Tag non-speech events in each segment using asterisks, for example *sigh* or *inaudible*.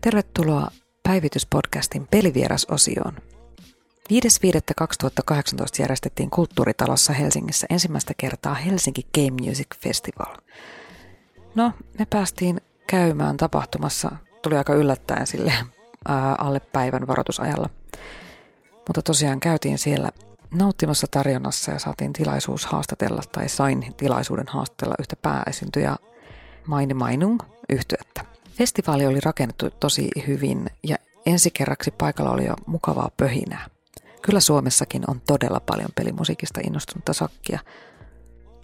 Tervetuloa Päivityspodcastin pelivieras-osioon. 5.5.2018 järjestettiin Kulttuuritalossa Helsingissä ensimmäistä kertaa Helsinki Game Music Festival. No, me päästiin käymään tapahtumassa, tuli aika yllättäen sille ää, alle päivän varoitusajalla. Mutta tosiaan käytiin siellä nauttimassa tarjonnassa ja saatiin tilaisuus haastatella, tai sain tilaisuuden haastatella yhtä pääesiintyjä Maini Mainung yhtyettä. Festivaali oli rakennettu tosi hyvin ja ensi kerraksi paikalla oli jo mukavaa pöhinää. Kyllä Suomessakin on todella paljon pelimusiikista innostunutta sakkia.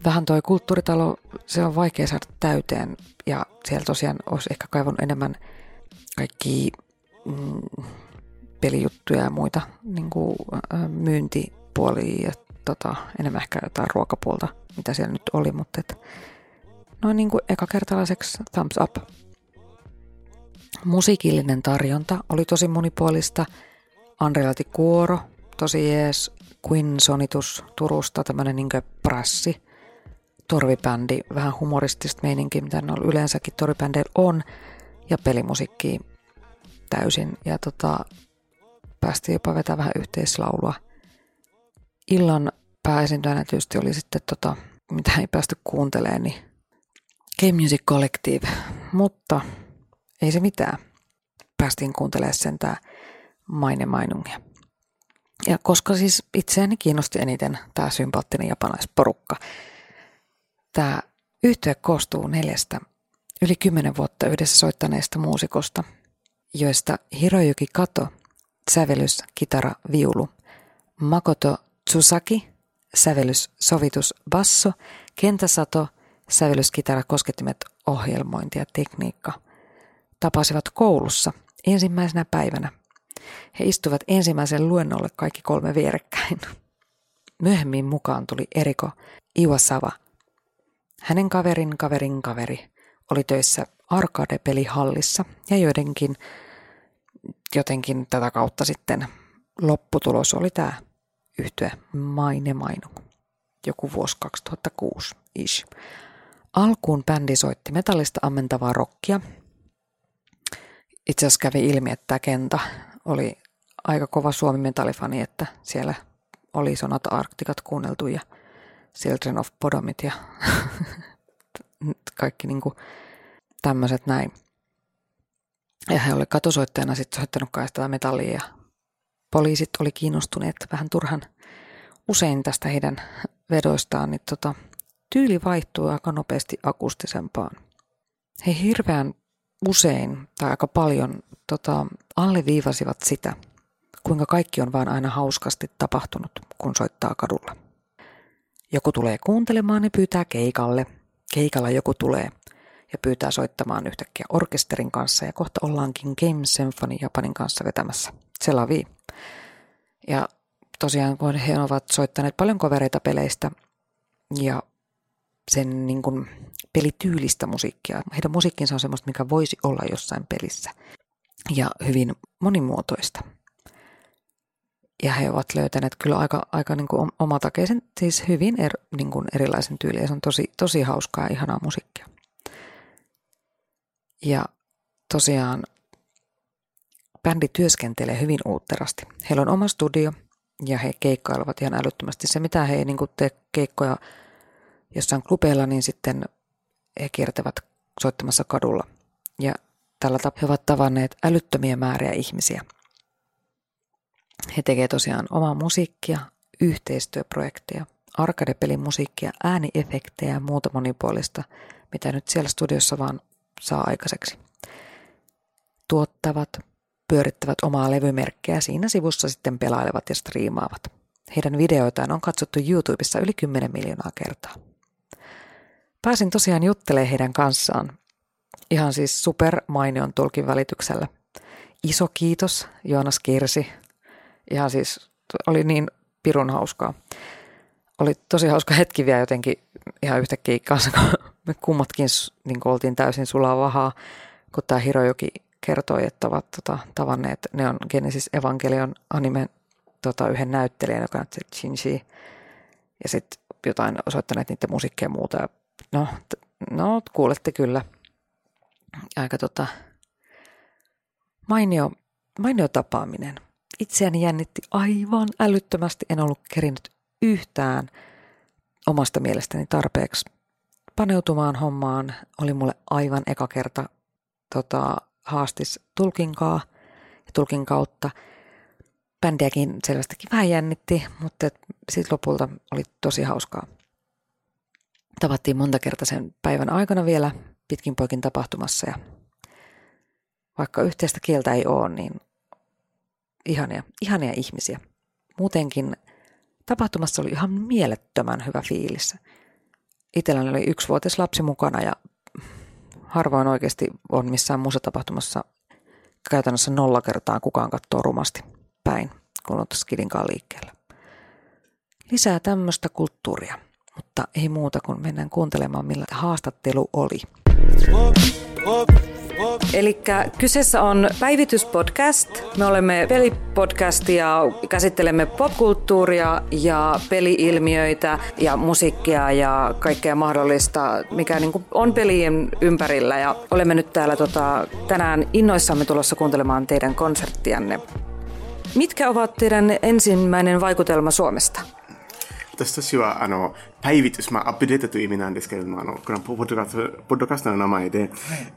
Vähän toi kulttuuritalo, se on vaikea saada täyteen ja siellä tosiaan olisi ehkä kaivannut enemmän kaikki mm, pelijuttuja ja muita niin kuin, äh, myyntipuolia ja tota, enemmän ehkä jotain ruokapuolta, mitä siellä nyt oli, mutta et, noin niin kuin ekakertalaiseksi thumbs up. Musiikillinen tarjonta oli tosi monipuolista. Andrelati Kuoro, tosi jees. Quinn Sonitus Turusta, tämmönen niin prassi. Torvibändi, vähän humoristista meininkiä, mitä ne yleensäkin torvibändeillä on. Ja pelimusiikki täysin. Ja tota, päästiin jopa vetämään vähän yhteislaulua. Illan pääesiintyjänä tietysti oli sitten, tota, mitä ei päästy kuuntelemaan, niin Game Music Collective. Mutta ei se mitään. Päästiin kuuntelemaan sen tämä Maine Mainungia. Ja koska siis itseäni kiinnosti eniten tämä sympaattinen japanaisporukka, tämä yhtye koostuu neljästä yli kymmenen vuotta yhdessä soittaneesta muusikosta, joista Hiroyuki Kato, sävellys, kitara, viulu, Makoto Tsusaki, sävellys, sovitus, basso, Kenta Sato, sävellys, kitara, koskettimet, ohjelmointi ja tekniikka – tapasivat koulussa ensimmäisenä päivänä. He istuvat ensimmäisen luennolle kaikki kolme vierekkäin. Myöhemmin mukaan tuli Eriko Iwasava. Hänen kaverin kaverin kaveri oli töissä arcade-pelihallissa ja joidenkin jotenkin tätä kautta sitten lopputulos oli tämä yhtyä Maine Mainu. Joku vuosi 2006 ish. Alkuun bändi soitti metallista ammentavaa rockia, itse asiassa kävi ilmi, että Kenta oli aika kova Suomi metallifani, että siellä oli Sonata Arktikat kuunneltu ja Children of Podomit ja *laughs* kaikki niinku tämmöiset näin. Ja he oli katosoittajana sitten soittanut kai sitä metallia ja poliisit oli kiinnostuneet vähän turhan usein tästä heidän vedoistaan, niin tota, tyyli vaihtui aika nopeasti akustisempaan. He hirveän usein tai aika paljon tota, alleviivasivat sitä, kuinka kaikki on vaan aina hauskasti tapahtunut, kun soittaa kadulla. Joku tulee kuuntelemaan ja pyytää keikalle. Keikalla joku tulee ja pyytää soittamaan yhtäkkiä orkesterin kanssa ja kohta ollaankin Game Symphony Japanin kanssa vetämässä. Se lavi. Ja tosiaan kun he ovat soittaneet paljon kovereita peleistä ja sen niin kuin pelityylistä musiikkia. Heidän musiikkinsa on semmoista, mikä voisi olla jossain pelissä ja hyvin monimuotoista. Ja he ovat löytäneet kyllä aika, aika niin kuin omatakeisen, siis hyvin er, niin kuin erilaisen tyylin. Se on tosi, tosi hauskaa ja ihanaa musiikkia. Ja tosiaan bändi työskentelee hyvin uutterasti. Heillä on oma studio ja he keikkailevat ihan älyttömästi. Se, mitä he ei niin tee keikkoja jossain klubeilla, niin sitten he kiertävät soittamassa kadulla. Ja tällä tapaa he ovat tavanneet älyttömiä määriä ihmisiä. He tekevät tosiaan omaa musiikkia, yhteistyöprojekteja, arcade musiikkia, ääniefektejä ja muuta monipuolista, mitä nyt siellä studiossa vaan saa aikaiseksi. Tuottavat, pyörittävät omaa levymerkkiä siinä sivussa sitten pelailevat ja striimaavat. Heidän videoitaan on katsottu YouTubessa yli 10 miljoonaa kertaa. Pääsin tosiaan juttelemaan heidän kanssaan. Ihan siis super mainion tulkin välityksellä. Iso kiitos Joonas Kirsi. Ihan siis oli niin pirun hauskaa. Oli tosi hauska hetki vielä jotenkin ihan yhtäkkiä kanssa, kun me kummatkin niin oltiin täysin sulaa vahaa, kun tämä Hirojoki kertoi, että ovat tota, tavanneet on Genesis Evangelion animen tota, yhden näyttelijän, joka näytti Shinji. Ja sitten jotain osoittaneet niiden musiikkia ja muuta. Ja no, No, kuulette kyllä. Aika tota, mainio, mainio tapaaminen. Itseäni jännitti aivan älyttömästi. En ollut kerinyt yhtään omasta mielestäni tarpeeksi paneutumaan hommaan. Oli mulle aivan eka kerta tota, haastis tulkinkaa ja tulkin kautta. Bändiäkin selvästikin vähän jännitti, mutta sitten lopulta oli tosi hauskaa. Tavattiin monta kertaa sen päivän aikana vielä pitkin poikin tapahtumassa ja vaikka yhteistä kieltä ei ole, niin ihania, ihania ihmisiä. Muutenkin tapahtumassa oli ihan mielettömän hyvä fiilis. Itselläni oli yksivuotias lapsi mukana ja harvoin oikeasti on missään muussa tapahtumassa käytännössä nolla kertaa kukaan katsoo rumasti päin, kun on skidinkaan liikkeellä. Lisää tämmöistä kulttuuria, mutta ei muuta kuin mennään kuuntelemaan, millä haastattelu oli. Eli kyseessä on päivityspodcast. Me olemme pelipodcast ja käsittelemme popkulttuuria ja peliilmiöitä ja musiikkia ja kaikkea mahdollista, mikä niin kuin on pelien ympärillä. Ja olemme nyt täällä tota, tänään innoissamme tulossa kuuntelemaan teidän konserttianne. Mitkä ovat teidän ensimmäinen vaikutelma Suomesta? 私たちは、あの、päivitys、まあ、アップデートという意味なんですけれども、あの、このポッドキャスト、ポッドキャストの名前で、はい、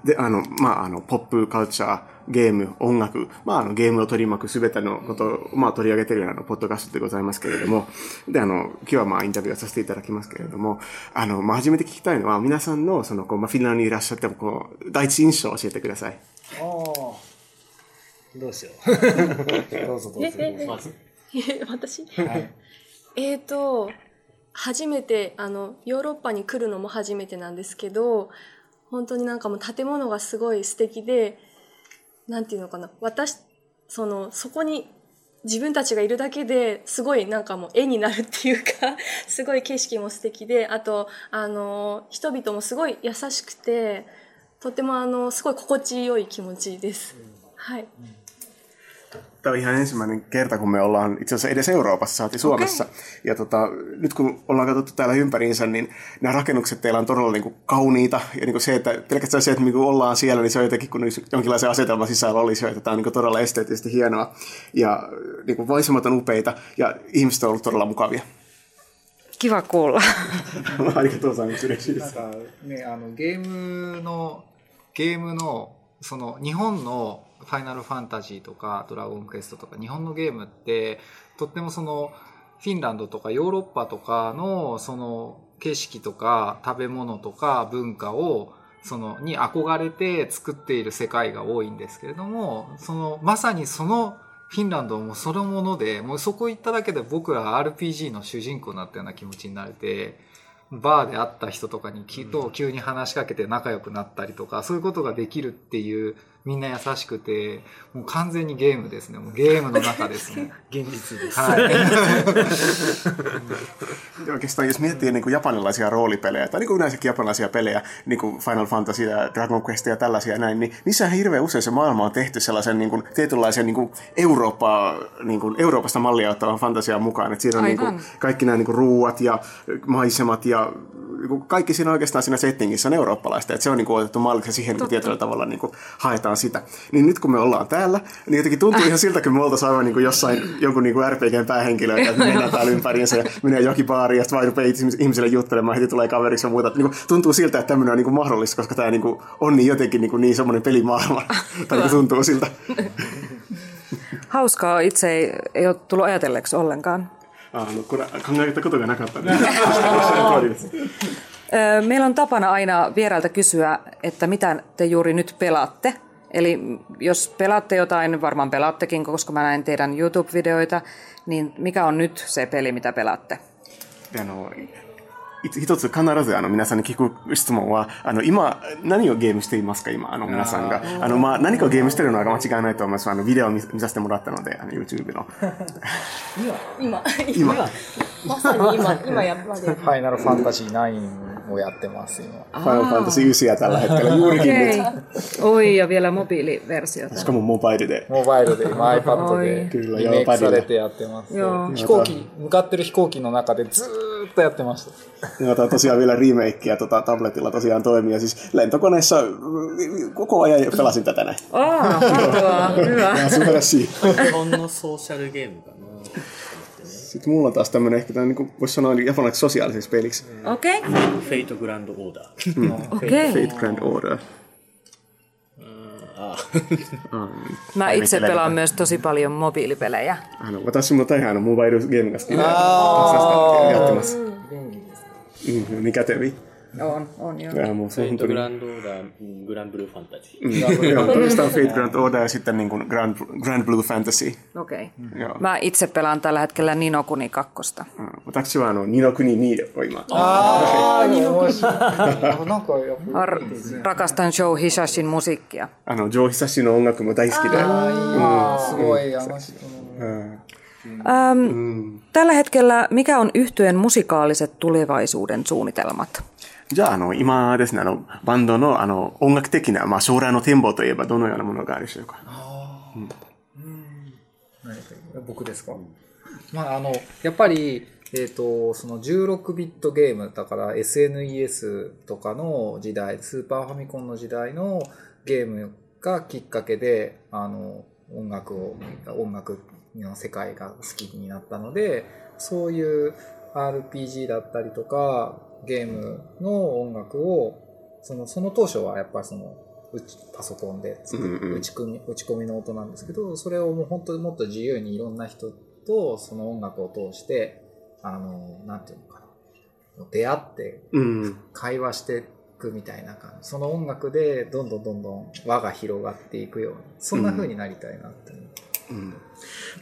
で、あの、まあ、あの、ポップ、カルチャー、ゲーム、音楽、まあ、あの、ゲームを取り巻くすべてのことを、まあ、取り上げているような、ポッドキャストでございますけれども、で、あの、今日はまあ、インタビューをさせていただきますけれども、あの、まあ、初めて聞きたいのは、皆さんの、その、こう、まあ、フィンランドにいらっしゃっても、こう、第一印象を教えてください。ああ。どうしよう。*laughs* どうぞどうぞ。まず。私、はい、えっ、と、初めてあのヨーロッパに来るのも初めてなんですけど本当になんかもう建物がすごい素敵でなんていうのかな私そのそこに自分たちがいるだけですごいなんかもう絵になるっていうか *laughs* すごい景色も素敵であとあの人々もすごい優しくてとてもあのすごい心地よい気持ちです。はい、うん Tämä on ihan ensimmäinen kerta, kun me ollaan itse asiassa edes Euroopassa, saati Suomessa. Okay. Ja tota, nyt kun ollaan katsottu täällä ympäriinsä, niin nämä rakennukset teillä on todella niin kuin, kauniita. Ja niin kuin se, että pelkästään se, että niin kuin ollaan siellä, niin se on jotenkin, kun jonkinlaisen asetelman sisällä olisi jo, että tämä on niin kuin, todella esteettisesti hienoa. Ja niin kuin, vaisemat on upeita ja ihmiset on ollut todella mukavia. Kiva kuulla. *laughs* ありがとうございます。嬉しいです。なんかね、あのゲームのゲームのその日本の ファイナルファンタジーとかドラゴンクエストとか日本のゲームってとってもそのフィンランドとかヨーロッパとかのその景色とか食べ物とか文化をそのに憧れて作っている世界が多いんですけれどもそのまさにそのフィンランドもそのものでもうそこ行っただけで僕ら RPG の主人公になったような気持ちになれてバーで会った人とかにと急に話しかけて仲良くなったりとかそういうことができるっていうみんな優しくて、もう完全にゲームですね。もうゲームの中ですね。現実です。はい。Oikeastaan jos miettii niin kuin japanilaisia roolipelejä, tai niin kuin yleensäkin japanilaisia pelejä, niin kuin Final Fantasy ja Dragon Quest ja tällaisia ja näin, niin niissä hirveän usein se maailma on tehty sellaisen niin kuin, tietynlaisen niin kuin Eurooppaa, niin kuin Euroopasta mallia ottavan fantasian mukaan. Että siinä on niin kuin, kaikki nämä niin kuin ruuat ja maisemat ja niin kaikki siinä oikeastaan siinä settingissä on eurooppalaista. Että se on niin kuin, otettu malliksi siihen niin tietyllä tavalla niin kuin, haetaan harrastetaan sitä. Niin nyt kun me ollaan täällä, niin jotenkin tuntuu ihan siltä, kun me oltaisiin aivan niin kuin jossain jonkun niin kuin RPGn päähenkilö, että me mennään täällä ympäriinsä ja menee jokin baariin ja sitten vaan rupeaa ihmisille juttelemaan, heti tulee kaveriksi ja muuta. Niin kuin, tuntuu siltä, että tämmöinen on niin kuin mahdollista, koska tämä niin kuin, on niin jotenkin niin, kuin, niin semmoinen pelimaailma. *laughs* tai niin tuntuu siltä. Hauskaa, itse ei, ei ole tullut ajatelleeksi ollenkaan. Ah, no, kun, 考えたことがなかったね。*laughs* Meillä on tapana aina vierailta kysyä, että mitä te juuri nyt pelaatte. Eli jos pelaatte jotain, varmaan pelaattekin, koska mä näen teidän YouTube-videoita, niin mikä on nyt se peli, mitä pelaatte? あの一つ必ずあの皆さんに聞く質問は、あの今何をゲームしていますか今、あの皆さんが。あのまあ何かをゲームしてるのは間違いないと思います。あのビデオを見させてもらったので、あの YouTube の。今、今、今。まさに今、*laughs* 今やっぱり。ファイナルファンタジー9をやってます今。ファイナルファンタジー9 tällä hetkellä *laughs* juurikin nyt. Oi, ja vielä mobiiliversiota. しかもモバイルで。モバイルで、iPad でリメイクされてやってます。飛行機、向かってる飛行機の中でずっ Tajattomasti. Joo, tämä tosiaan vielä remakeä tota, tabletilla tosiaan toimii. Ja siis lentokoneessa mm, mm, koko ajan pelasin tätä näin. Aa, mahtavaa, hyvä. Ja superasi. No social game. No. Sitten mulla on taas tämmönen ehkä tämän, niin voisi sanoa niinku japaniksi sosiaaliseksi peliksi. Okei. Okay. Fate Grand Order. Mm. Okei. Okay. Fate Grand Order. あ *laughs* Ah, Mä Ai, itse miten pelaan levätä? myös tosi paljon mobiilipelejä. Ah, no,私も大半のモバイルゲームが好きで、たくさんやってます。うん、見方見。 On, on, on joo. Kyllähän mun Fate tuli... Grand Order, Grand Blue Fantasy. joo, oikeastaan Fate Grand Order ja sitten niin kuin Grand, Grand Blue Fantasy. Okei. Okay. Mm. Mä itse pelaan tällä hetkellä Nino Kuni 2. Mutta se vaan on Nino Kuni 2 oimaa. Ah, Nino Kuni. Rakastan Joe Hisashin musiikkia. Ah, no, Joe Hisashin on 音楽も大好きで。すごい、あの人の。Ähm, mm. mm. Tällä hetkellä mikä on yhtyeen musikaaliset tulevaisuuden suunnitelmat? じゃあ、あの、今ですね、あの、バンドの、あの、音楽的な、まあ、将来の展望といえばどのようなものがあるでしょうか？何か僕ですか、まああのやっぱりえっ、とその16ビットゲームだから SNES とかの時代スーパーファミコンの時代のゲームがきっかけであの音楽を音楽の世界が好きになったのでそういう RPG だったりとかゲームの音楽をそのその当初はやっぱりそのパソコンで作うんうん。打ち込み打ち込みの音なんですけどそれをもう本当にもっと自由にいろんな人とその音楽を通してあのなんていうのかな。出会ってうん。会話していくみたいな感じ。その音楽でどんどんどんどん輪が広がっていくように。そんな風になりたいなって思う、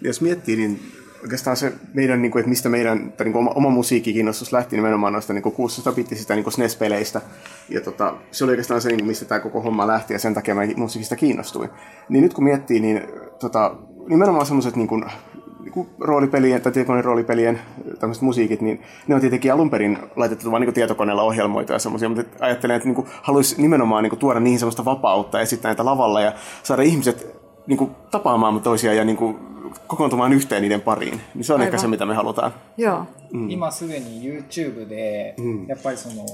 Jos miettii, niin oikeastaan se meidän, niin kuin, että mistä meidän tai, niin kuin oma, oma musiikkikiinnostus lähti nimenomaan noista niin 16-bittisistä niin SNES-peleistä. Ja tota, se oli oikeastaan se, niin kuin, mistä tämä koko homma lähti ja sen takia mä musiikista kiinnostuin. Niin nyt kun miettii, niin tota, nimenomaan semmoiset niin kuin, niin roolipelien tai tietokoneen roolipelien tämmöiset musiikit, niin ne on tietenkin alun perin laitettu vain niin tietokoneella ohjelmoita ja semmoisia, mutta ajattelen, että niin haluaisi nimenomaan niin kuin, tuoda niihin semmoista vapautta ja esittää näitä lavalla ja saada ihmiset niin kuin, tapaamaan toisiaan ja niin kuin, kokoontumaan yhteen niiden pariin. Niin se on Aivan. ehkä se, mitä me halutaan. Joo. 今すでに YouTube で、やっぱりその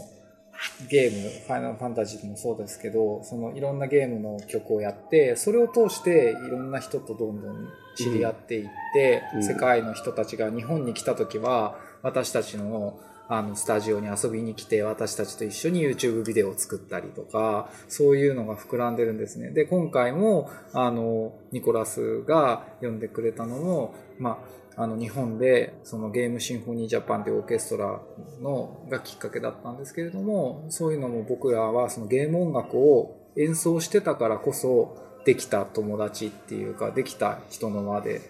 ゲーム、ファイナルファンタジーもそうですけど、そのいろんなゲームの曲をやって、それを通していろんな人とどんどん知り合っていって、うん世界の人たちが日本に来た時は、私たちのあのスタジオに遊びに来て、私たちと一緒に YouTube ビデオを作ったりとか、そういうのが膨らんでるんですね。で、今回も、あの、ニコラスが呼んでくれたのも、まあ、あの日本でそのゲームシンフォニージャパンというオーケストラのがきっかけだったんですけれどもそういうのも僕らはそのゲーム音楽を演奏してたからこそできた友達っていうかできた人の輪で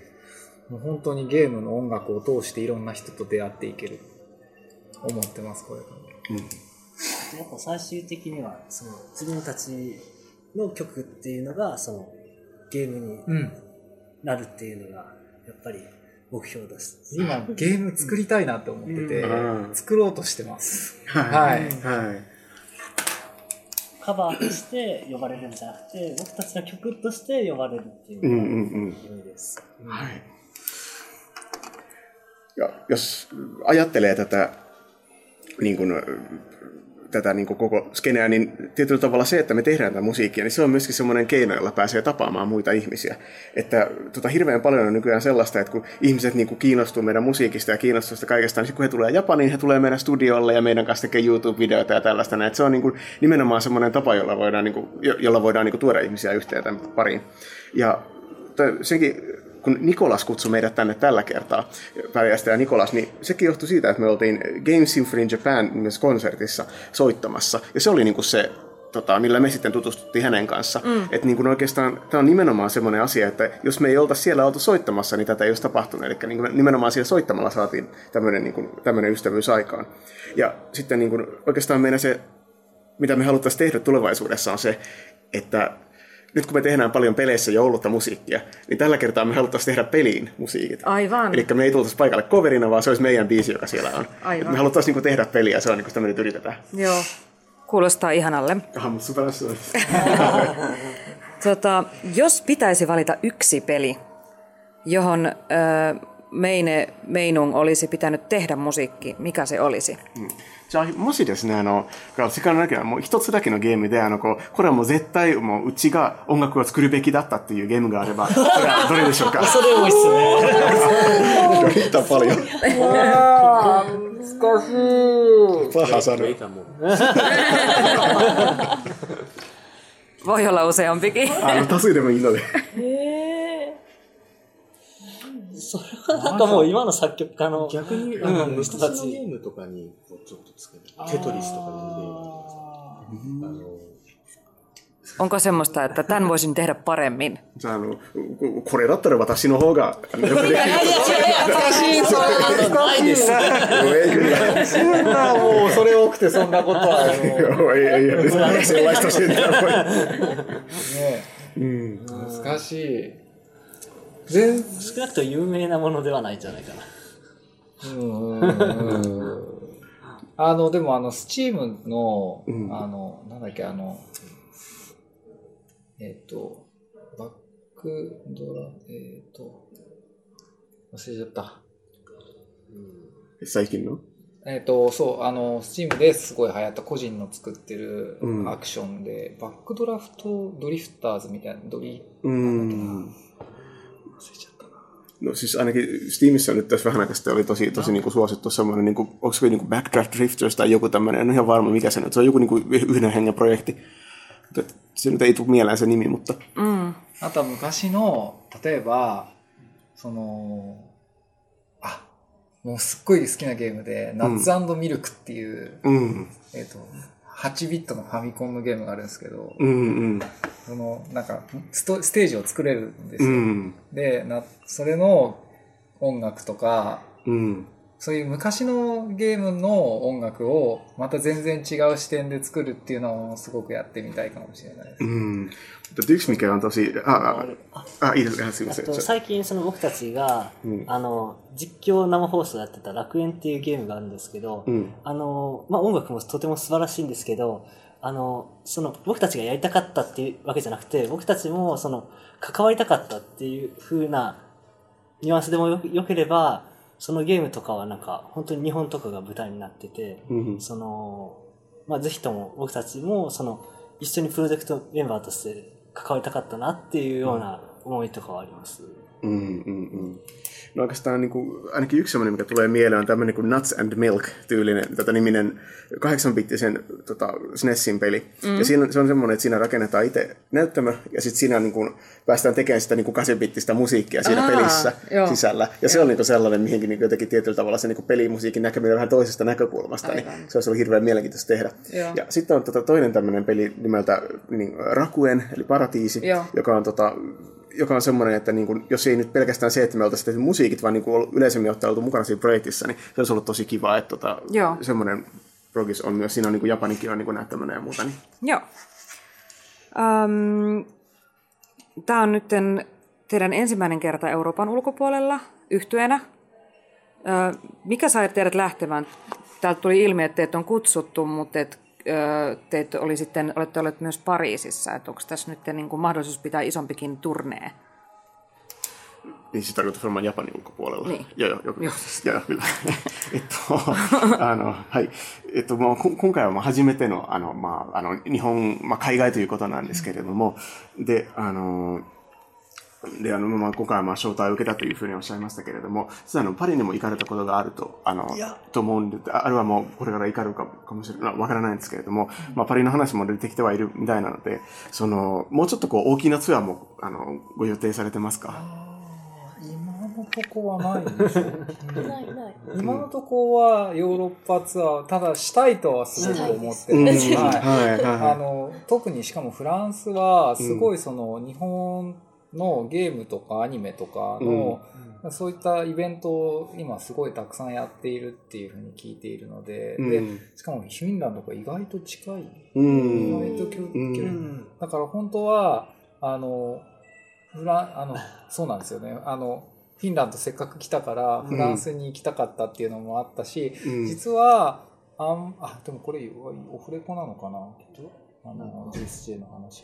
もう本当にゲームの音楽を通していろんな人と出会っていける思ってますこれから。やっぱ最終的にはその自分たちの曲っていうのがそのゲームにうん、なるっていうのがやっぱり目標です。今ゲーム作りたいなって思っててうん作ろうとしてます。ははいはい。カバーとして呼ばれるんじゃなくて僕たちの曲として呼ばれるっていううんうんうん。のが夢です。Hai. Ja jos ajattelee tätä, niin kuin, tätä niin kuin koko skeneä, niin tietyllä tavalla se, että me tehdään tätä musiikkia, niin se on myöskin semmoinen keino, jolla pääsee tapaamaan muita ihmisiä. Että tota, hirveän paljon on nykyään sellaista, että kun ihmiset niin kuin kiinnostuu meidän musiikista ja kiinnostuu sitä kaikesta, niin kun he tulee Japaniin, he tulee meidän studiolle ja meidän kanssa tekee YouTube-videoita ja tällaista. Että se on niin kuin, nimenomaan semmoinen tapa, jolla voidaan, niin kuin, jo- jolla voidaan niin kuin, tuoda ihmisiä yhteen tämän pariin. Ja senkin kun Nikolas kutsui meidät tänne tällä kertaa, pääjästäjä Nikolas, niin sekin johtui siitä, että me oltiin Game Symphony in Japan myös konsertissa soittamassa. Ja se oli niinku se, tota, millä me sitten tutustuttiin hänen kanssa. Mm. Että niinku oikeastaan tämä on nimenomaan semmoinen asia, että jos me ei olta siellä oltu soittamassa, niin tätä ei olisi tapahtunut. Eli me nimenomaan siellä soittamalla saatiin tämmöinen niinku, tämmöinen ystävyys aikaan. Ja sitten niinku, oikeastaan meidän se, mitä me haluttaisiin tehdä tulevaisuudessa on se, että nyt kun me tehdään paljon peleissä joulutta musiikkia, niin tällä kertaa me haluttaisiin tehdä peliin musiikit. Aivan. Eli me ei tultaisi paikalle coverina, vaan se olisi meidän biisi, joka siellä on. Aivan. Me haluttaisiin niinku tehdä peliä, se on niinku sitä me nyt yritetään. Joo. Kuulostaa ihanalle. Ah, mutta super Tota, jos pitäisi valita yksi peli, johon ö, Meine Meinung olisi pitänyt tehdä musiikki, mikä se olisi? じゃあ、もしですね、あの、時間なければもう一つだけのゲームで、あの、こう、これはもう絶対もううちが音楽を作るべきだったっていうゲームがあれば、*laughs* それはどれでしょうか？それ多いっすね。言ったパリよ。難しい。パハサル。Voi olla useampikin. あの、多数でもいいので。それはなんかもう今の作曲家の。逆に、うん、あの、人たち。ゲームとかに、こう、ちょっとつけて、テトリスとかにゲームとかさ。Onko semmoista, että tämän voisin tehdä paremmin? Sano, kore dattare watashi no houga. Ei kyllä. Sillä on muu, sore okte, sonna kotoa. Ei, ei, ei. Sellaista siitä voi. 難しい。全少なくとも有名なものではないんじゃないかな。あの、でもあの、スチームの、うんあの、なんだっけ、あの、えっ、と、バックドラ、えっ、と、忘れちゃった。最近の？えっ、と、そう、あの、スチームですごい流行った個人の作ってるうんアクションで、バックドラフトドリフターズみたいな、ドリ、Mm. No siis ainakin Steamissa nyt tässä vähän aikaa sitten oli tosi, tosi niin kuin suosittu semmoinen, niin kuin, onko se niin kuin Backdraft Drifters tai joku tämmöinen, en ole ihan varma mikä se nyt, se on joku niin kuin yhden hengen projekti. Mutta se nyt ei tule mieleen se nimi, mutta あとは昔の、例えば、その、あ、もうすっごい好きなゲームで、ナッツミルクっていう、 mm, えっ、と、 8ビットのファミコンのゲームがあるんですけど、mm, mm, その、なんかスト、ステージを作れるんですよ。mm, でな、それの音楽とか、mm. そういう昔のゲームの音楽をまた全然違う視点で作るっていうのをすごくやってみたいかもしれないです。Mm. Mutta yksi mikä on tosi... Ah, ah, ah, いいですかすいません。あと最近その僕たちが、うんあの実況生放送やってた楽園っていうゲームがあるんですけど、うんあのまあ、音楽もとても素晴らしいんですけどあのその僕たちがやりたかったっていうわけじゃなくて僕たちもその関わりたかったっていう風なニュアンスでもよよければそのゲームとかはなんか本当に日本とかが舞台になってて、うんそのまあ、ぜひとも僕たちもその一緒にプロジェクトメンバーとして関わりたかったなっていうような思いとかはあります。Mm, mm, mm. No oikeastaan niin kuin, ainakin yksi semmoinen, mikä tulee mieleen, on tämmöinen kuin Nuts and Milk-tyylinen, tota niminen 8-bittisen tota, SNESin peli. Mm. Ja siinä, se on semmoinen, että siinä rakennetaan itse näyttämö, ja sitten siinä niin kuin, päästään tekemään sitä niin kuin 8-bittistä musiikkia siinä Aa, pelissä joo. sisällä. Ja se on niin kuin sellainen, mihinkin niin kuin jotenkin tietyllä tavalla se niin kuin pelimusiikin näkeminen vähän toisesta näkökulmasta, niin Aivan. se olisi ollut hirveän mielenkiintoista tehdä. Joo. Ja sitten on tota, toinen tämmöinen peli nimeltä niin, Rakuen, eli Paratiisi, Joo. joka on tota, joka on semmoinen, että niin kuin, jos ei nyt pelkästään se, että me oltaisiin tehty musiikit, vaan niin kuin yleisemmin ottaa oltu mukana siinä projektissa, niin se olisi ollut tosi kiva, että tota, Joo. semmoinen progis on myös, siinä on niin kuin Japanikin on niin kuin näyttämöinen ja muuta. Niin. Joo. Um, Tämä on nyt teidän ensimmäinen kerta Euroopan ulkopuolella yhtyenä. Mikä sai teidät lähtemään? Täältä tuli ilmi, että teitä on kutsuttu, mutta et, ö, teet oli sitten, olette olleet myös Pariisissa. Et onko tässä nyt niin kuin mahdollisuus pitää isompikin turnee? Niin siis tarkoitus varmaan Japanin ulkopuolella. Niin. Joo, joo, joo. Joo. joo, joo kyllä. *laughs* えっと、あの、はい。えっと、もう、こ今回はまあ初めての、あの、まあ、あの、日本、まあ、海外ということなんですけれども、で、あの、 で、あの、まあ、今回はまあ、招待を受けたというふうにおっしゃいましたけれども、実はあの、パリにも行かれたことがあると、あの、と思うんで、ああるいはもう、これから行かれるかかもしれない、わからないんですけれども、まあ、パリの話も出てきてはいるみたいなので、その、もうちょっとこう、大きなツアーも、あの、ご予定されてますか？今のとこはないんでしょ *laughs* ないない。今のとこはヨーロッパツアー、ただしたいとはすごく思って。る。うん。はいはい、はい。あの特にしかもフランスはすごいその日本のゲームとかアニメとかの、そういったイベントを今すごいたくさんやっているっていうふうに聞いているので,、うん。でしかもフィンランドが意外と近い、うん。意外と距離だから本当はあのフランあのそうなんですよね。あのフィンランドせっかく来たからフランスに行きたかったっていうのもあったし、うん。実はあんあでもこれオフレコなのかな？あの GSJ の話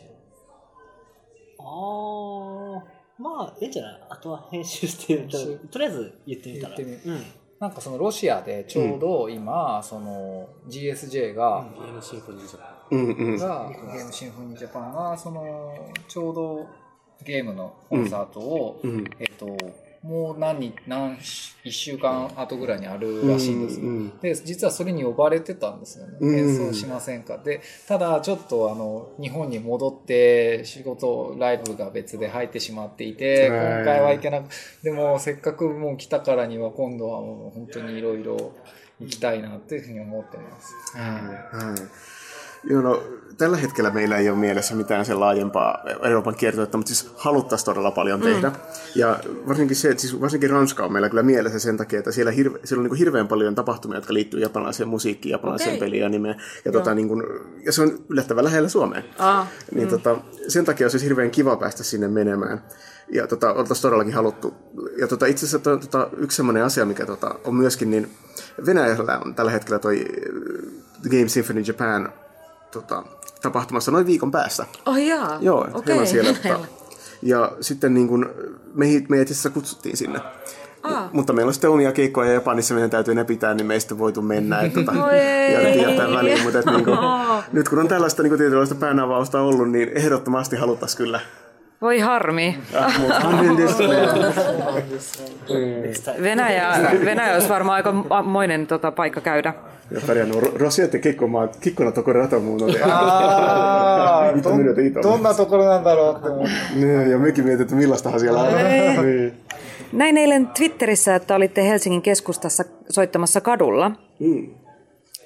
あまあ、いいんじゃない？あとは編集してとりあえず言ってみたら。言ってうん。なんかそのロシアでちょうど今、その GSJ が、ゲームシンフォニージャパン。うんうん。がゲームシンフォニージャパンがそのちょうどゲームのコンサートを、うんえっともう何日何し1週間後ぐらいにあるらしいんです。よ、うん。で実はそれに呼ばれてたんですよね、うん。演奏しませんか。でただちょっとあの日本に戻って仕事ライブが別で入ってしまっていてはい。今回は行けなくでもせっかくもう来たからには今度はもう本当にいろいろ行きたいなっていうふうに思ってます、はい. Joo, no, tällä hetkellä meillä ei ole mielessä mitään sen laajempaa Euroopan kiertuetta, mutta siis haluttaisiin todella paljon tehdä. Ja varsinkin, se, siis varsinkin Ranska on meillä kyllä mielessä sen takia, että siellä, hirve, siellä on niin kuin hirveän paljon tapahtumia, jotka liittyy japanilaiseen musiikkiin, japanilaiseen Okei. peliin ja nimeen. Ja, tota, niin kuin, ja se on yllättävän lähellä Suomeen. Aa, Niin tota, sen takia olisi hirveän kiva päästä sinne menemään. Ja tota, oltaisiin todellakin haluttu. Ja tota, itse asiassa to, tota, yksi semmoinen asia, mikä tota, on myöskin, niin Venäjällä on tällä hetkellä toi The Game Symphony Japan tota, tapahtumassa noin viikon päästä. oh jaa. Joo, okay. heillä on siellä. Tota, ja sitten niin kun, meidät, meidät itse asiassa kutsuttiin sinne. Aa. Mutta meillä on sitten omia keikkoja Japanissa, meidän täytyy ne pitää, niin meistä voitu mennä. Että, tota, *laughs* ja jättää väliin, mutta et, niin kuin, nyt kun on tällaista niin tietynlaista päänavausta ollut, niin ehdottomasti haluttaisiin kyllä. Voi harmi. Ah, *laughs* Venäjä, Venäjä olisi varmaan aika moinen tota, paikka käydä. やっぱりあのロロシアって結構まあキッコなところだと思うので、あー 見てみるといいと思う。どんなところなんだろうって思って。 Niin, ja mekin *laughs* mietit, että millaistahan siellä on. Niin. Näin eilen Twitterissä, että olitte Helsingin keskustassa soittamassa kadulla. Mm.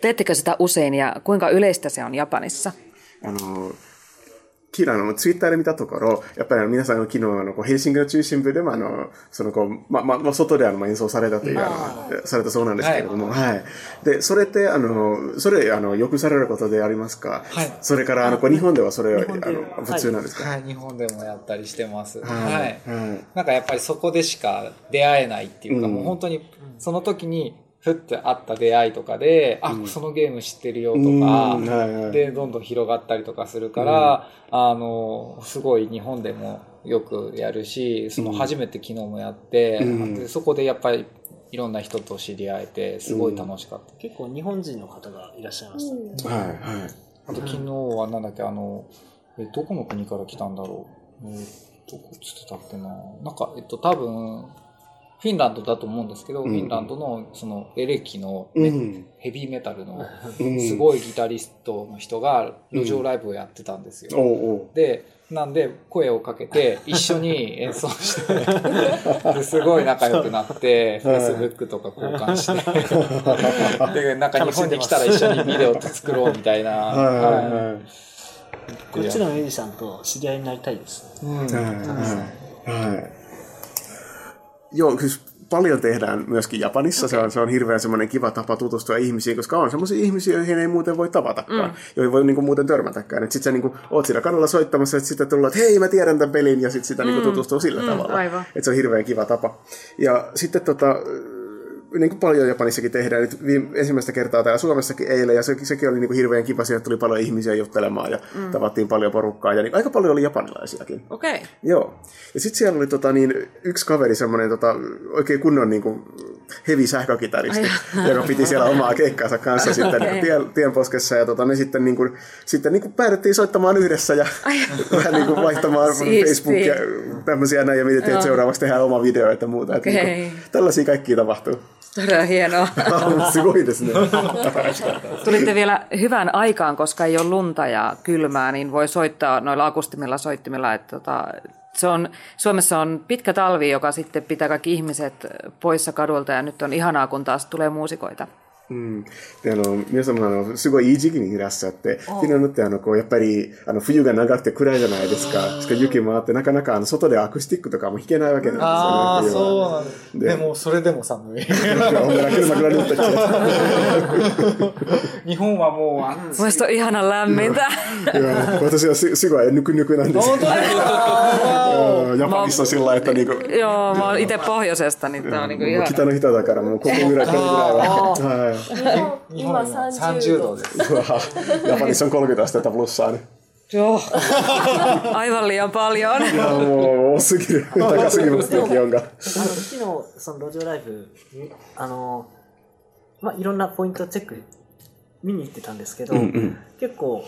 Teettekö sitä usein ja kuinka yleistä se on Japanissa? あの、 昨日あのツイッターで見たところ、やっぱり皆さんが昨日あのこうヘルシンキの中心部でもあの、そのこう、ま、ま、ま外であのまあ演奏されたという、あの、されたそうなんですけれども、はい。で、それって、あの、それ、あの、よくされることでありますか？はいそれから、あの、こう日本ではそれは、あの、普通なんですか？はい、日本でもやったりしてます。はい。はい。なんかやっぱりそこでしか出会えないっていうか、うんもう本当にその時にふって会った出会いとかで、あ、そのゲーム知ってるよとか、うんはいはいで、どんどん広がったりとかするから、あの、すごい日本でもよくやるし、その初めて昨日もやって、うんでそこでやっぱりいろんな人と知り合えて、すごい楽しかった。結構日本人の方がいらっしゃいました。はい、はい。あと昨日はなんだっけ、あの、え、どこの国から来たんだろう。えーどこっつってたっけな。なんか、えっと、多分、フィンランドだと思うんですけど、んフィンランドのそのエレキのうメ、ん。ヘビーメタルのうんすごいギタリストの人が路上ライブをやってたんですよ。おうおう。で、なんで声をかけて *laughs* 一緒に演奏して、ですごい仲良くなって、はい Facebook とか交換して、*laughs* で、なんか日本に来たら一緒にビデオ作ろうみたいな。はいはいはい。こっちのミュージシャンと知り合いになりたいです。うん。Hai. Joo, kyllä paljon tehdään myöskin Japanissa. Okay. Se, on, se on hirveän semmoinen kiva tapa tutustua ihmisiin, koska on semmoisia ihmisiä, joihin ei muuten voi tavatakaan, mm. joihin voi niinku muuten törmätäkään. Sitten sä niinku, oot siinä kadulla soittamassa, että sitten tullaan, että hei mä tiedän tämän pelin, ja sitten sitä mm. niinku tutustuu sillä mm, tavalla. aivan. Että se on hirveän kiva tapa. Ja sitten tota, niin kuin paljon Japanissakin tehdään, nyt viime, ensimmäistä kertaa täällä Suomessakin eilen, ja se, sekin oli niin kuin hirveän kiva, sieltä tuli paljon ihmisiä juttelemaan, ja mm. tavattiin paljon porukkaa, ja niin, aika paljon oli japanilaisiakin. Okei. Okay. Joo. Ja sitten siellä oli tota, niin, yksi kaveri, semmoinen tota, oikein kunnon niin kuin, hevi sähkökitaristi, joka piti siellä omaa keikkaansa kanssa sitten niin okay. tien, tienposkessa. Ja tota, me sitten, niin kuin, sitten niin kuin päädyttiin soittamaan yhdessä ja *laughs* vähän niin kuin vaihtamaan Facebook ja tämmöisiä näin ja mietittiin, että seuraavaksi tehdään oma video ja muuta. Okay. Että niin kuin, tällaisia kaikkia tapahtuu. Todella hienoa. *laughs* Siis *laughs* Tulitte vielä hyvään aikaan, koska ei ole lunta ja kylmää, niin voi soittaa noilla akustimilla soittimilla, että tota, se on, Suomessa on pitkä talvi, joka sitten pitää kaikki ihmiset poissa kadulta ja nyt on ihanaa, kun taas tulee muusikoita. うん、であの皆様あのすごいいい時期にいらっしゃってフィンランドってあのこうやっぱりあの冬が長くて暗いじゃないですかしかも雪もあってなかなかあの外でアクスティックとかも弾けないわけなんですよね。そうなんです。で。でも、それでも寒い。日本はもう暑い。Mielestäni on ihana lämmintä. いや私はすすごいぬくぬくなんです。よ本当ですか？うんジャパニスト sillä lailla, että niinku, Joo, mä oon itse pohjoisesta, ihana. 北の人だからもうここぐらいこれぐらいは、はい、日本今30 30度度です。うわジャパニス on 30 astetta plussaa niin. Joo. Aivan liian paljon. いや、もう、多すぎる。高すぎますね、気温が。あの、昨日、その路上ライブに、あの、まあ、いろんなポイントチェック見に行ってたんですけど、うんうん結構、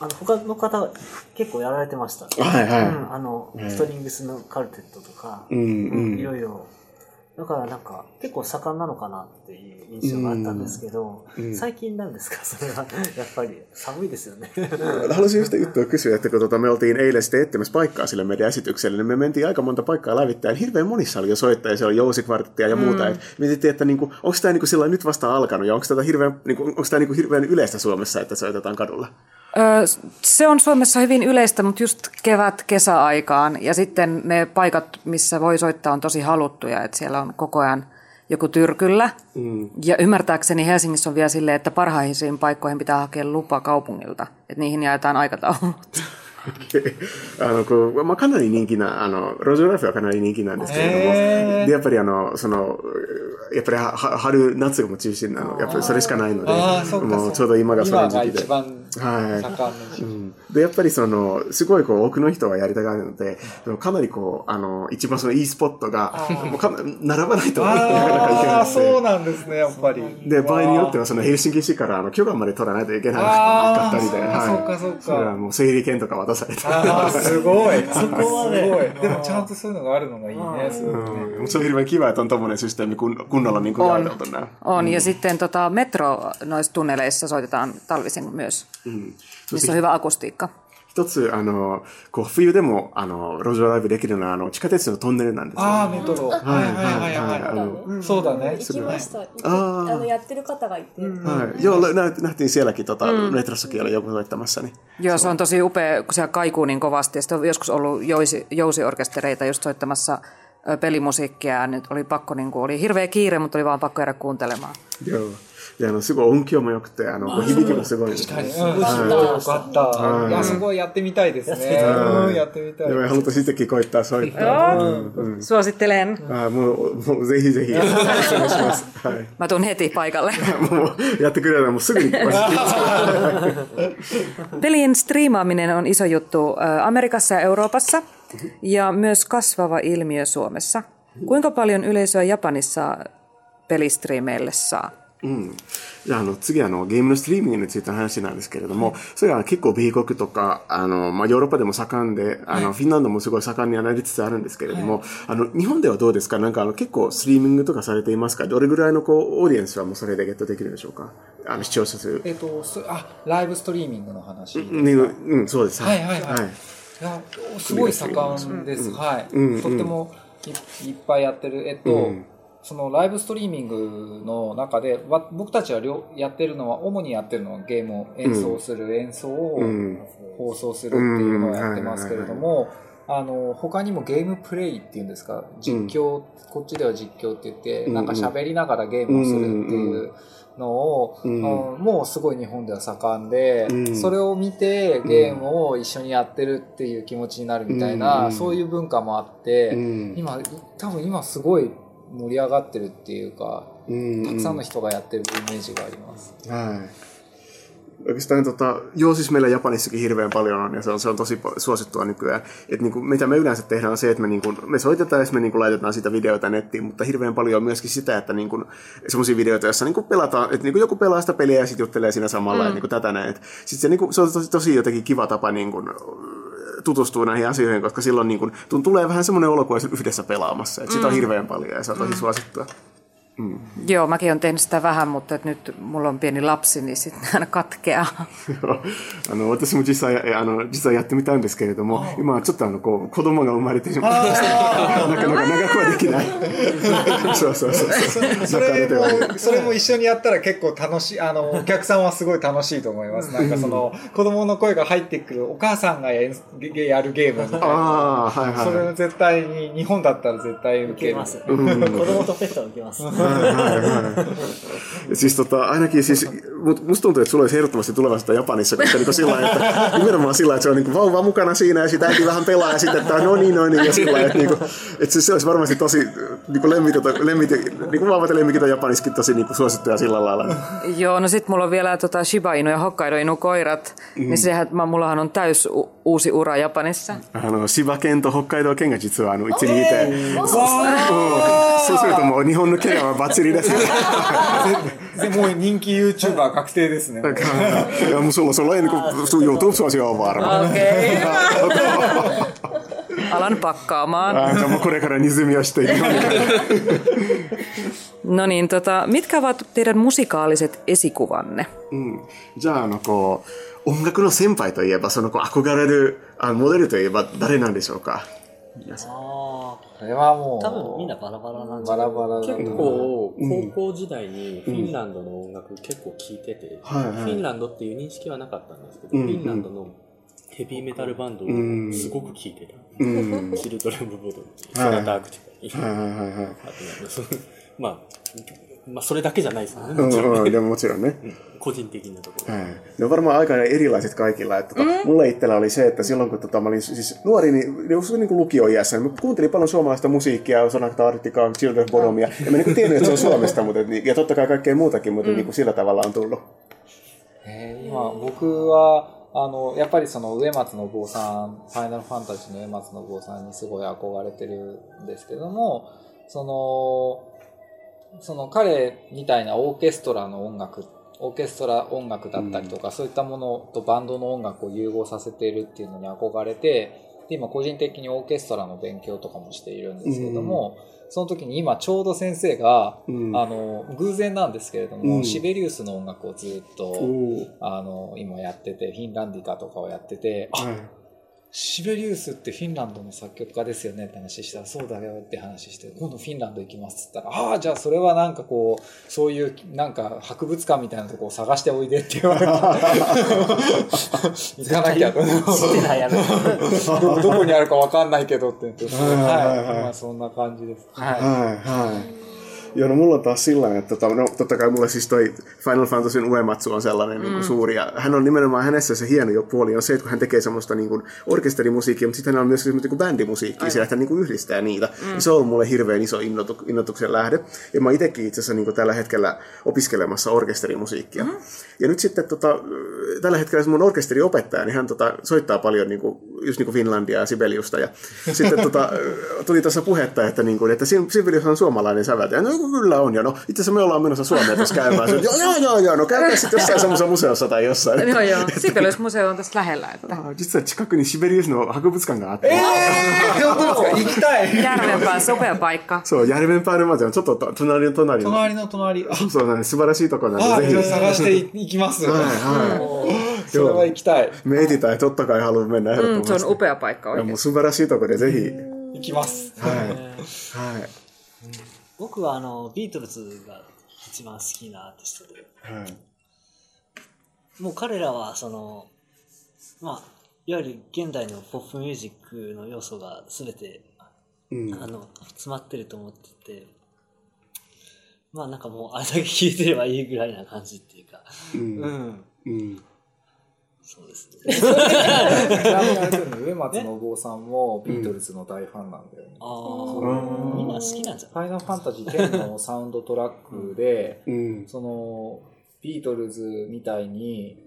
あの、他の方、結構やられてました。はいはいうん、あの、はいストリングスのカルテットとか、うんうんいろいろ。だからなんか、結構盛んなのかなっていう印象があったんですけど、うん最近なんですかそれは。やっぱり、寒いですよね。 Haluaisin *laughs* *laughs* yhtä juttua kysyä, että kun tota, me oltiin eilen sitten etsimässä paikkaa sille meidän esitykselle, niin me mentiin aika monta paikkaa lävittäin. Hirveän monissa oli jo soittajia, siellä oli jousikvarttia ja muuta. Mm. Mietittiin, että niinku, onko tämä niinku sillä nyt vasta alkanut ja onko tämä hirveän, niinku, onko tää niinku hirveän yleistä Suomessa, että soitetaan kadulla? Ö, se on Suomessa hyvin yleistä, mutta just kevät, kesäaikaan. Ja sitten ne paikat, missä voi soittaa, on tosi haluttuja. Että siellä on koko ajan joku tyrkyllä. Mm. Ja ymmärtääkseni Helsingissä on vielä silleen, että parhaisiin paikkoihin pitää hakea lupa kaupungilta. Että niihin jaetaan aikataulut. あのこうまあ、かなり人気な、あの、ロジョーライフはかなり人気なんですけれども、へーでやっぱりあの、その、やっぱりはは春、夏がもう中心なの、やっぱりそれしかないので、ああ、そうか。もうちょうど今がその今が時期で。 はい盛んな時期。で、やっぱりその、すごいこう、多くの人がやりたがるので、でもかなりこう、あの、一番そのいいスポットが、もうかな並ばないとなかなかいけああ、なくて。そうなんですね、やっぱり。で、場合によってはそのヘルシンキ市からあの許可まで取らないといけなかったりで、あーそうかそうかそれはもう整理券とか渡されて。ああ、*laughs* すごい。そこまですごい。でもちゃんとそういうのがあるのがいいね、すごくね。Mm, se on hirveän kiva, että on tommonen systeemi kun, kunnolla niin kuin On. ajateltu nämä. On, ja sitten tota, metro noissa tunneleissa soitetaan talvisin myös, Mm. missä on hyvä akustiikka. 一つ、あの、こう、冬でも、あの、路上ライブできるのは、あの、地下鉄のトンネルなんですよ。ああ、メトロ。はいはいはいはいはあのい。そうだね。行きました。ああーの、やってる方がいて。 はい. Joo, nä- nähtiin sielläkin tota, metrossakin oli joku soittamassa. Niin. Joo, se on tosi upea, kun siellä kaikuu niin kovasti. Ja sitten on joskus ollut jousi, jousiorkestereita just soittamassa ö, pelimusiikkia. Ja nyt oli pakko, niin kuin, oli hirveä kiire, mutta oli vaan pakko jäädä kuuntelemaan. Joo. Ja あの、すごい音響も良くて、あの、こう響きもすごいですね。確かに。うん、よかった。いや、すごいやってみたいですね。うん、やってみたいで。も、ハムとitsekin koittaa soittaa. Suosittelen. *laughs* Ah, もう、もうぜひぜひ、お願いします。はい。 Mä tuun heti paikalle. もう、やってくれたらもうすぐに来ます。 *laughs* Pelien striimaaminen on iso juttu ö, Amerikassa ja Euroopassa ja myös kasvava ilmiö Suomessa. Kuinka paljon yleisöä Japanissa pelistriimeille saa? うん。じゃあ、あの、次、あの、ゲームのストリーミングについての話なんですけれども、それは結構米国とか、あの、まあ、ヨーロッパでも盛んで、あの、フィンランドもすごい盛んになりつつあるんですけれども、あの、日本ではどうですか？なんか、あの、結構ストリーミングとかされていますか？どれぐらいの、こう、オーディエンスはもうそれでゲットできるでしょうか？あの、視聴者数。えっと、すあ、ライブストリーミングの話。ねうん、そうです。はいはいはいいや、すごい盛んです。はい。うんとってもいいっぱいやってる。えっと、うんそのライブストリーミングの中で、わ僕たちは両やってるのは、主にやってるのはゲームを演奏する、演奏をうん。放送するっていうのをやってますけれども、あの、他にもゲームプレイっていうんですか、実況、こっちでは実況って言って、うんなんか喋りながらゲームをするっていうのを、うんもうすごい日本では盛んで、うん。それを見てゲームを一緒にやってるっていう気持ちになるみたいな、うん。そういう文化もあって、うん。今、多分今すごい盛り上がってるっていうか、うんたくさんの人がやってるイメージがあります。 Ai. Oikeastaan tota, joo, siis meillä Japanissakin hirveän paljon on ja se on, se on tosi po- suosittua nykyään. Et niinku, mitä me yleensä tehdään on se, että me, niinku, me soitetaan ja sitten me niinku, laitetaan sitä videota nettiin, mutta hirveän paljon on myöskin sitä, että niinku, semmoisia videoita, joissa niinku, pelataan, että niinku, joku pelaa sitä peliä ja sitten juttelee siinä samalla mm. ja niinku, tätä näin. Sitten se, niinku, se on tosi, tosi jotenkin kiva tapa niinku, tutustua näihin asioihin, koska silloin niin kun, tulee vähän semmoinen olo, kun yhdessä pelaamassa. Et sitä on hirveän paljon ja se on tosi suosittua. Joo, mäkin olen tehnyt sitä vähän, mutta et nyt mulla on pieni lapsi, niin sitten aina katkeaa. あの私も実際あの実はやってみたんですけれども今はちょっとあのこう子供が生まれてしまってなかなか長くはできないそうそうそうそうそれも、それも一緒にやったら結構楽しい、あの、お客さんはすごい楽しいと思います。なんかその、子供の声が入ってくるお母さんがややるゲームみたいな。ああはいはいそれは絶対に、日本だったら絶対受ける。受けます。子供とペットは受けます。Siis tota, ainakin siis Mutta musta tuntuu, että sulla olisi ehdottomasti tulevaisuutta Japanissa, koska niin sillä että nimenomaan sillä että se on niin vauva mukana siinä ja sitä äiti vähän pelaa ja sitten, että no niin, no niin ja sillä että, niin kuin, että se, se, olisi varmasti tosi niin kuin lemmit, lemmit, niin kuin vauvat ja lemmikit on Japanissakin tosi niin kuin suosittuja sillä lailla. Joo, no sit mulla on vielä tota Shiba Inu ja Hokkaido Inu koirat, mm. niin sehän, mä, mullahan on täys uusi ura Japanissa? あの、県と北海道県が実はあの、一にいて、そうそうするともう日本の県はバッチリです。でも人気 YouTuber 確定ですね。いや、もうそう、そのう、そう、よ、どうしましょう、お前ら。みをしていくのに No niin, tota, mitkä ovat teidän musikaaliset esikuvanne? うんじゃあ、あの、こう、音楽の先輩といえば、その、こう、憧れるあのモデルといえば誰なんでしょうかあこれはもあ、う、多分みんなバラバラなんじゃないバラバラだ結構、高校時代にフィンランドの音楽結構聴いてて、フィンランドっていう認識はなかったんですけど、うんフィンランドのヘビーメタルバンドをんすごく聴いてた。うん。チルドレンブボード、ソはいナタアクティカ、はいはいはいはい。あとなんだそのまあ、まあ、それだけじゃないですよね。うんもちろんねうん、でももちろんね。うん個人的なところ。 Ne on varmaan aika erilaiset kaikilla. Että tota, Mulle itsellä oli se, että silloin kun tota, mä olin siis nuori, niin niin niin kuin lukioiässä, niin mä kuuntelin paljon suomalaista musiikkia, Sonata Arcticaa, Children Bodomia. Ja mä niin tiennyt, että se on Suomesta, mutta, niin- ja totta kai kaikkea muutakin, mutta niin kuin sillä tavalla on tullut. えー今僕は あのやっぱりその植松の坊さんファイナルファンタジーの植松の坊さんにすごい憧れてるんですけどもそのその彼みたいなオーケストラの音楽オーケストラ音楽だったりとか、そういったものとバンドの音楽を融合させているっていうのに憧れてで今個人的にオーケストラの勉強とかもしているんですけども、その時に今ちょうど先生が、うん。あの偶然なんですけれども、うん。シベリウスの音楽をずっと、あの今やっててフィンランディカとかをやっててあはいシベリウスってフィンランドの作曲家ですよねって話したらそうだよって話して今度フィンランド行きますっつったらああじゃあそれはなんかこうそういうなんか博物館みたいなとこを探しておいでって言われて行かなきゃと知ってないやろ。どどこにあるかわかんないけどって言ってはいはいはいはいまあそんな感じですはい Hai, hai. Joo, no mulla on taas sillä tavalla, että tota, no, totta kai mulla siis toi Final Fantasyn Uematsu on sellainen mm. niin kuin suuri, ja hän on nimenomaan hänessä se hieno jo puoli on se, että kun hän tekee semmoista niin kuin orkesterimusiikkia, mutta sitten hän on myös semmoista niin kuin bändimusiikkia, siellä, että hän niin kuin yhdistää niitä. Mm. Se on ollut mulle hirveän iso innotu, innotuksen lähde. Ja mä itsekin itse asiassa niin kuin tällä hetkellä opiskelemassa orkesterimusiikkia. Mm. Ja nyt sitten tota, tällä hetkellä se mun orkesteriopettaja, niin hän tota, soittaa paljon niin kuin, just niin kuin Finlandia ja Sibeliusta. Ja sitten tota, tuli tässä puhetta, että, niin kuin, että Sibelius on suomalainen säveltäjä. No kyllä on. Ja no itse asiassa me ollaan menossa Suomeen tässä käymään. Se, joo, joo, joo, joo, no käydään sitten jossain semmoisessa museossa tai jossain. Joo, joo. Sibelius-museo on tässä lähellä. Että. 実は近くにシベリウスの博物館があって、行きたい Järvenpää, sopea paikka. そう、ヤルメンパールまでのちょっと隣の隣の。隣の隣あそうなんです素晴らしいところなんあで、ぜひ。じゃあ探していきますはいはそれは行きたい Me etsitään, totta kai haluamme mennä Mm, se on ehdottomasti. upea paikka Jaもう oikein. 素晴らしいところでぜひ。行きますはい。はい。 僕はあの、ビートルズが一番好きなアーティストで、はい。もう彼らはその、まあ、いわゆる現代のポップミュージックの要素が全て、うん。あの、詰まってると思ってて、まあなんかもうあれだけ聴いてればいいぐらいな感じっていうか、う。うんん、うん。そうですね。ちなみにあれだよね植松のお坊さんもビートルズの大ファンなんだよね。あうんあ、みんな好きなんじゃない？ファイナルファンタジー10のサウンドトラックで、うん。その、ビートルズみたいに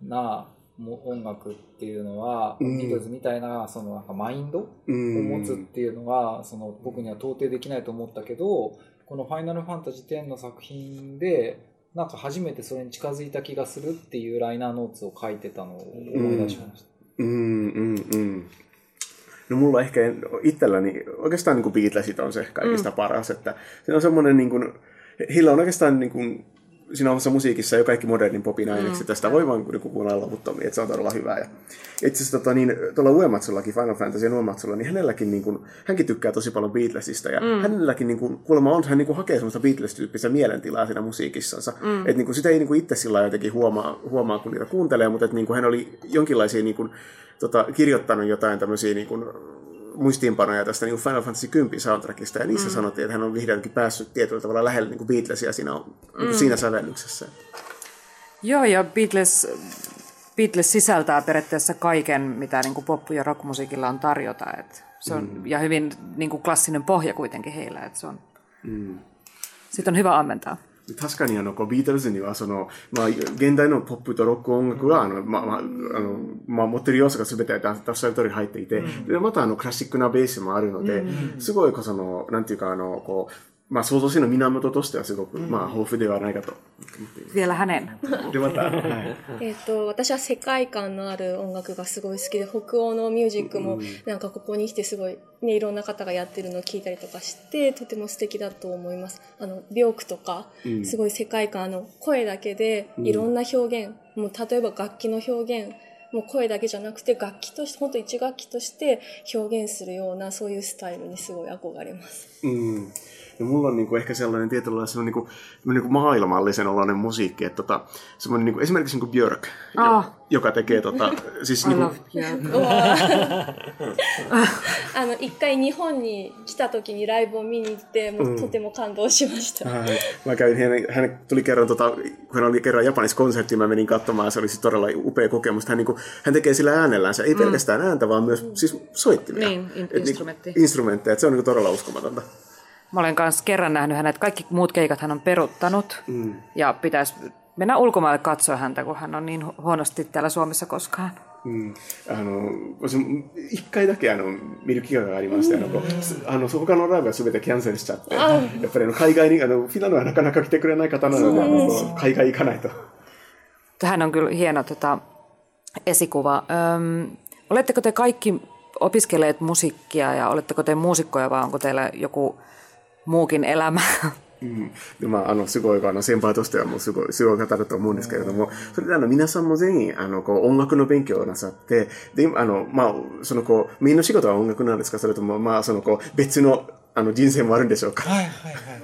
なも音楽っていうのは、うんビートルズみたいなそのなんかマインド？をうん。持つっていうのが、その僕には到底できないと思ったけど、このファイナルファンタジー10の作品で、なんか初めてそれに近づいた気がするっていうライナーノーツを書いてたのを思い出しました。Mm, mm, mm. No mulla ehkä itselläni, oikeastaan niin kuin Beatlesit on se kaikista mm. paras, että siinä on semmoinen niin kuin, heillä on oikeastaan niin kuin, siinä omassa musiikissa jo kaikki modernin popin ainekset, mm. tästä voi vaan niin kuunnella loputtomia, että se on todella hyvää. Ja itse asiassa tota, niin, tuolla Uematsullakin, Final Fantasy ja Uematsulla, niin hänelläkin, niin kuin, hänkin tykkää tosi paljon Beatlesista, ja mm. hänelläkin niin kuin, kuulemma on, hän niin kuin, hakee semmoista Beatles-tyyppistä mielentilaa siinä musiikissansa. Mm. Että niin kuin, sitä ei niin kuin, itse sillä jotenkin huomaa, huomaa, kun niitä kuuntelee, mutta että niin kuin, hän oli jonkinlaisia niin kuin, tota, kirjoittanut jotain tämmöisiä niin kuin, muistiinpanoja tästä niin Final Fantasy 10 soundtrackista, ja niissä mm. sanottiin, että hän on vihdoinkin päässyt tietyllä tavalla lähelle niin kuin Beatlesia siinä, on, niin kuin siinä sävellyksessä. Joo, ja Beatles, Beatles sisältää periaatteessa kaiken, mitä niin kuin pop- ja rockmusiikilla on tarjota. Et se on, mm. Ja hyvin niin kuin klassinen pohja kuitenkin heillä. Et se on, mm. Sitten on hyvä ammentaa. 確かにあの、こう、ビートルズには、その、まあ、現代のポップとロック音楽は、あの、まあ、まあ、あの、まあ、持ってる要素が全て出したる通り入っていて、で、またあの、クラシックなベースもあるので、すごい、こうその、なんていうか、あの、こう、まあ、創造性の源としてはすごく、まあ、豊富ではないかと。Vielä hänen. で、また、はい。えっと私は世界観のある音楽がすごい好きで北欧のミュージックもなんかここに来てすごい、ね、いろんな方がやってるのを聞いたりとかしてとても素敵だと思いますあのビョークとかすごい世界観あの声だけでいろんな表現、もう例えば楽器の表現もう声だけじゃなくて楽器として本当一楽器として表現するようなそういうスタイルにすごい憧れます。Mm. Ja mulla on niinku ehkä sellainen tietynlainen sellainen niinku, niinku maailmallisen oloinen musiikki, että tota, semmoinen niinku, esimerkiksi niinku Björk, Ah. jo, joka tekee tota, siis I niinku, love you. あの一回日本に来た時にライブを見に行ってもうとても感動しました。 Ai, Mä kävin, hän, hän tuli kerran, tota, kun hän oli kerran Japanissa konsertti, mä menin katsomaan, ja se oli siis todella upea kokemus. Hän, niin kuin, hän tekee sillä äänellänsä, ei pelkästään ääntä, vaan myös siis soittimia. Niin, in- Et instrumentti. instrumentteja, että se on niin todella uskomatonta. Mä olen kanssa kerran nähnyt hänet. Kaikki muut keikat hän on peruttanut. Mm. Ja pitäisi mennä ulkomaille katsoa häntä, kun hän on niin hu- huonosti täällä Suomessa koskaan. うん、あの、私も一回だけあの、見る機会がありまして、あの、こうすあの、他のライブは全てキャンセルしちゃって、やっぱりあの、海外に、あの、フィナのはなかなか来てくれない方なので、あの、こう海外行かないと。 Hän on kyllä hieno tota, esikuva. Öm, oletteko te kaikki opiskelleet musiikkia ja oletteko te muusikkoja vai onko teillä joku muukin elämä? うん、でまあ、あの、すごい、あの、先輩としてはもうすごい、すごい方だと思うんですけれども、それであの、皆さんも全員、あの、こう、音楽の勉強をなさって、で、今あの、まあ、その、こう、メインの仕事は音楽なんですかそれとも、まあ、その、こう、別の、あの、人生もあるんでしょうかはいはいはいはい。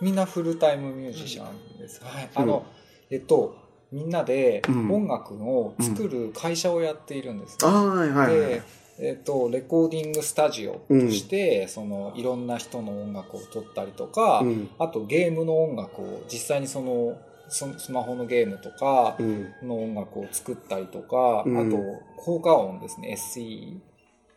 みんなフルタイムミュージシャンです。はい。あの、えっと、みんなでうん音楽を作る会社をやっているんです、ああ、はいはいはいで。、えっと、レコーディングスタジオとして、そのいろんな人の音楽を撮ったりとか、うん。あとゲームの音楽を実際にそのそスマホのゲームとかうん。の音楽を作ったりとか、うん。あと効果音ですね SE うん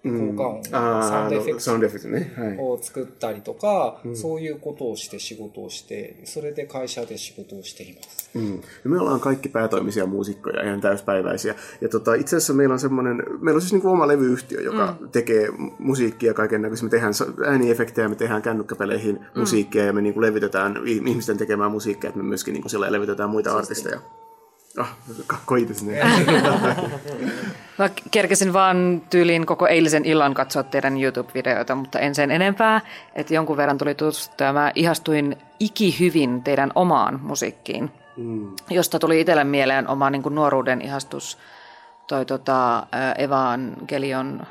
効果音ああ、サウンドエフェクトサウンドエフェクトね。はい。を作ったりとか、うんそういうことをして仕事をしてそれで会社で仕事をしています。 Mm. Ja me ollaan kaikki päätoimisia muusikkoja, ihan täyspäiväisiä. Ja tota, itse asiassa meillä on semmoinen, meillä on siis niin kuin oma levyyhtiö, joka mm. tekee musiikkia kaiken näköistä. Me tehdään sa- ääniefektejä, me tehdään kännykkäpeleihin mm. musiikkia ja me niin kuin levitetään ih- ihmisten tekemään musiikkia, että me myöskin niin kuin sillä levitetään muita artisteja. Itse *laughs* Mä kerkesin vaan tyyliin koko eilisen illan katsoa teidän YouTube-videoita, mutta en sen enempää. Että jonkun verran tuli tutustuttua ja mä ihastuin ikihyvin teidän omaan musiikkiin, Mm. josta tuli itselle mieleen oma niin kuin nuoruuden ihastus toi tota, Evangelion,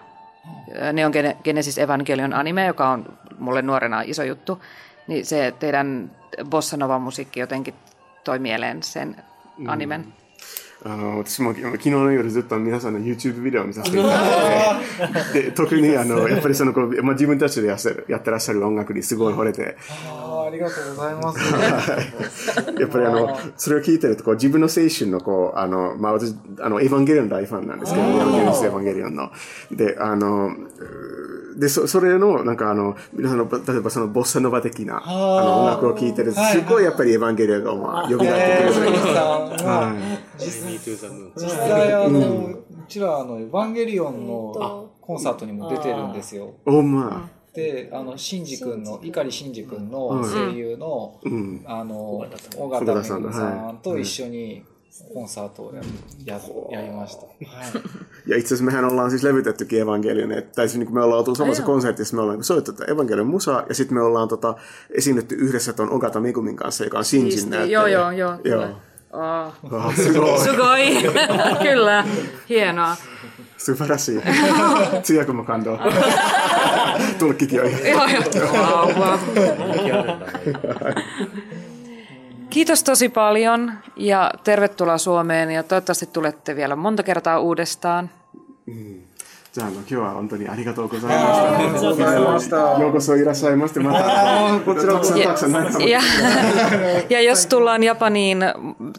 Neon Gene- Genesis Evangelion anime, joka on mulle nuorena iso juttu. Niin se teidän bossa nova musiikki jotenkin toi mieleen sen animen. あの私も昨日の夜ずっと皆さんの YouTube ビデオを見させていただい。てで特にあのやっぱりそのこう、まあ、自分たちでやってらっしゃる音楽にすごい惚れて。あありがとうございます。*laughs* やっぱりあの、それを聞いてると、こう、自分の青春の、こう、あの、まあ、私、あの、エヴァンゲリオン大ファンなんですけど、エヴァンゲリオンの。で、あの、で、そ、それの、なんかあの、皆さんの、例えばその、ボッサノバ的な、あの、音楽を聞いてると、すごいやっぱりエヴァンゲリオンが、まあ、呼び出してくれる。はジェミー・トゥ・ザ・ム。ーン。実際あの、うちらあのエヴァンゲリオンえーのとコンサートにも出てるんですよ。お、まあ、で、あの、シンジ君の、碇シンジ君の声優の、うん。あの、尾尾形形さんとはい一緒にコンサートをやややりました。はい。 Ja itse asiassa mehän ollaan siis levytettykin Evangelion, että tai siis niin kuin me ollaan oltu samassa konsertissa, me ollaan soitettu Evangelion musaa, ja sitten me ollaan tota, esiinnytty yhdessä tuon Ogata Mikumin kanssa, joka on Shinjin Siistiä. näyttelijä. Joo, joo, joo, Joo. kyllä. Oh. Ah, sugoi. Sugoi! *laughs* *laughs* Kyllä, hienoa. 素晴らしい。通訳も感動。*laughs* Tulkkikin on ihan. Joo, joo. Wow, wow. Kiitos tosi paljon ja tervetuloa Suomeen ja toivottavasti tulette vielä monta kertaa uudestaan. じゃああの今日は本当にありがとうございました。ありがとうございましたようこそいらっしゃいまして、またこちらこそたくさん何か Ja, *laughs* ja jos tullaan Japaniin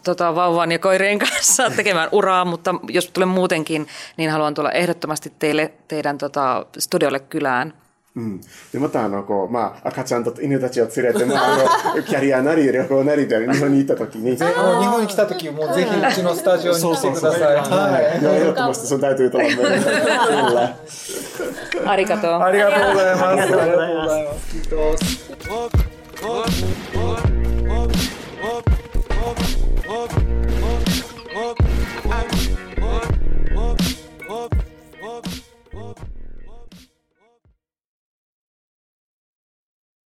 tota, vauvan ja koirien kanssa tekemään *laughs* uraa, mutta jos tulen muutenkin, niin haluan tulla ehdottomasti teille, teidän tota, studiolle kylään. うん、でまたあのこう、まあ、赤ちゃんと犬たちを連れて、まあ、あのキャリアなり旅行なりで日本に行った時に。日本に来た時もうぜひうちのスタジオに来てください。はい。ヨーロッパてそのタイトルと思うんでありがとうありがとうございます。ありがとうございます。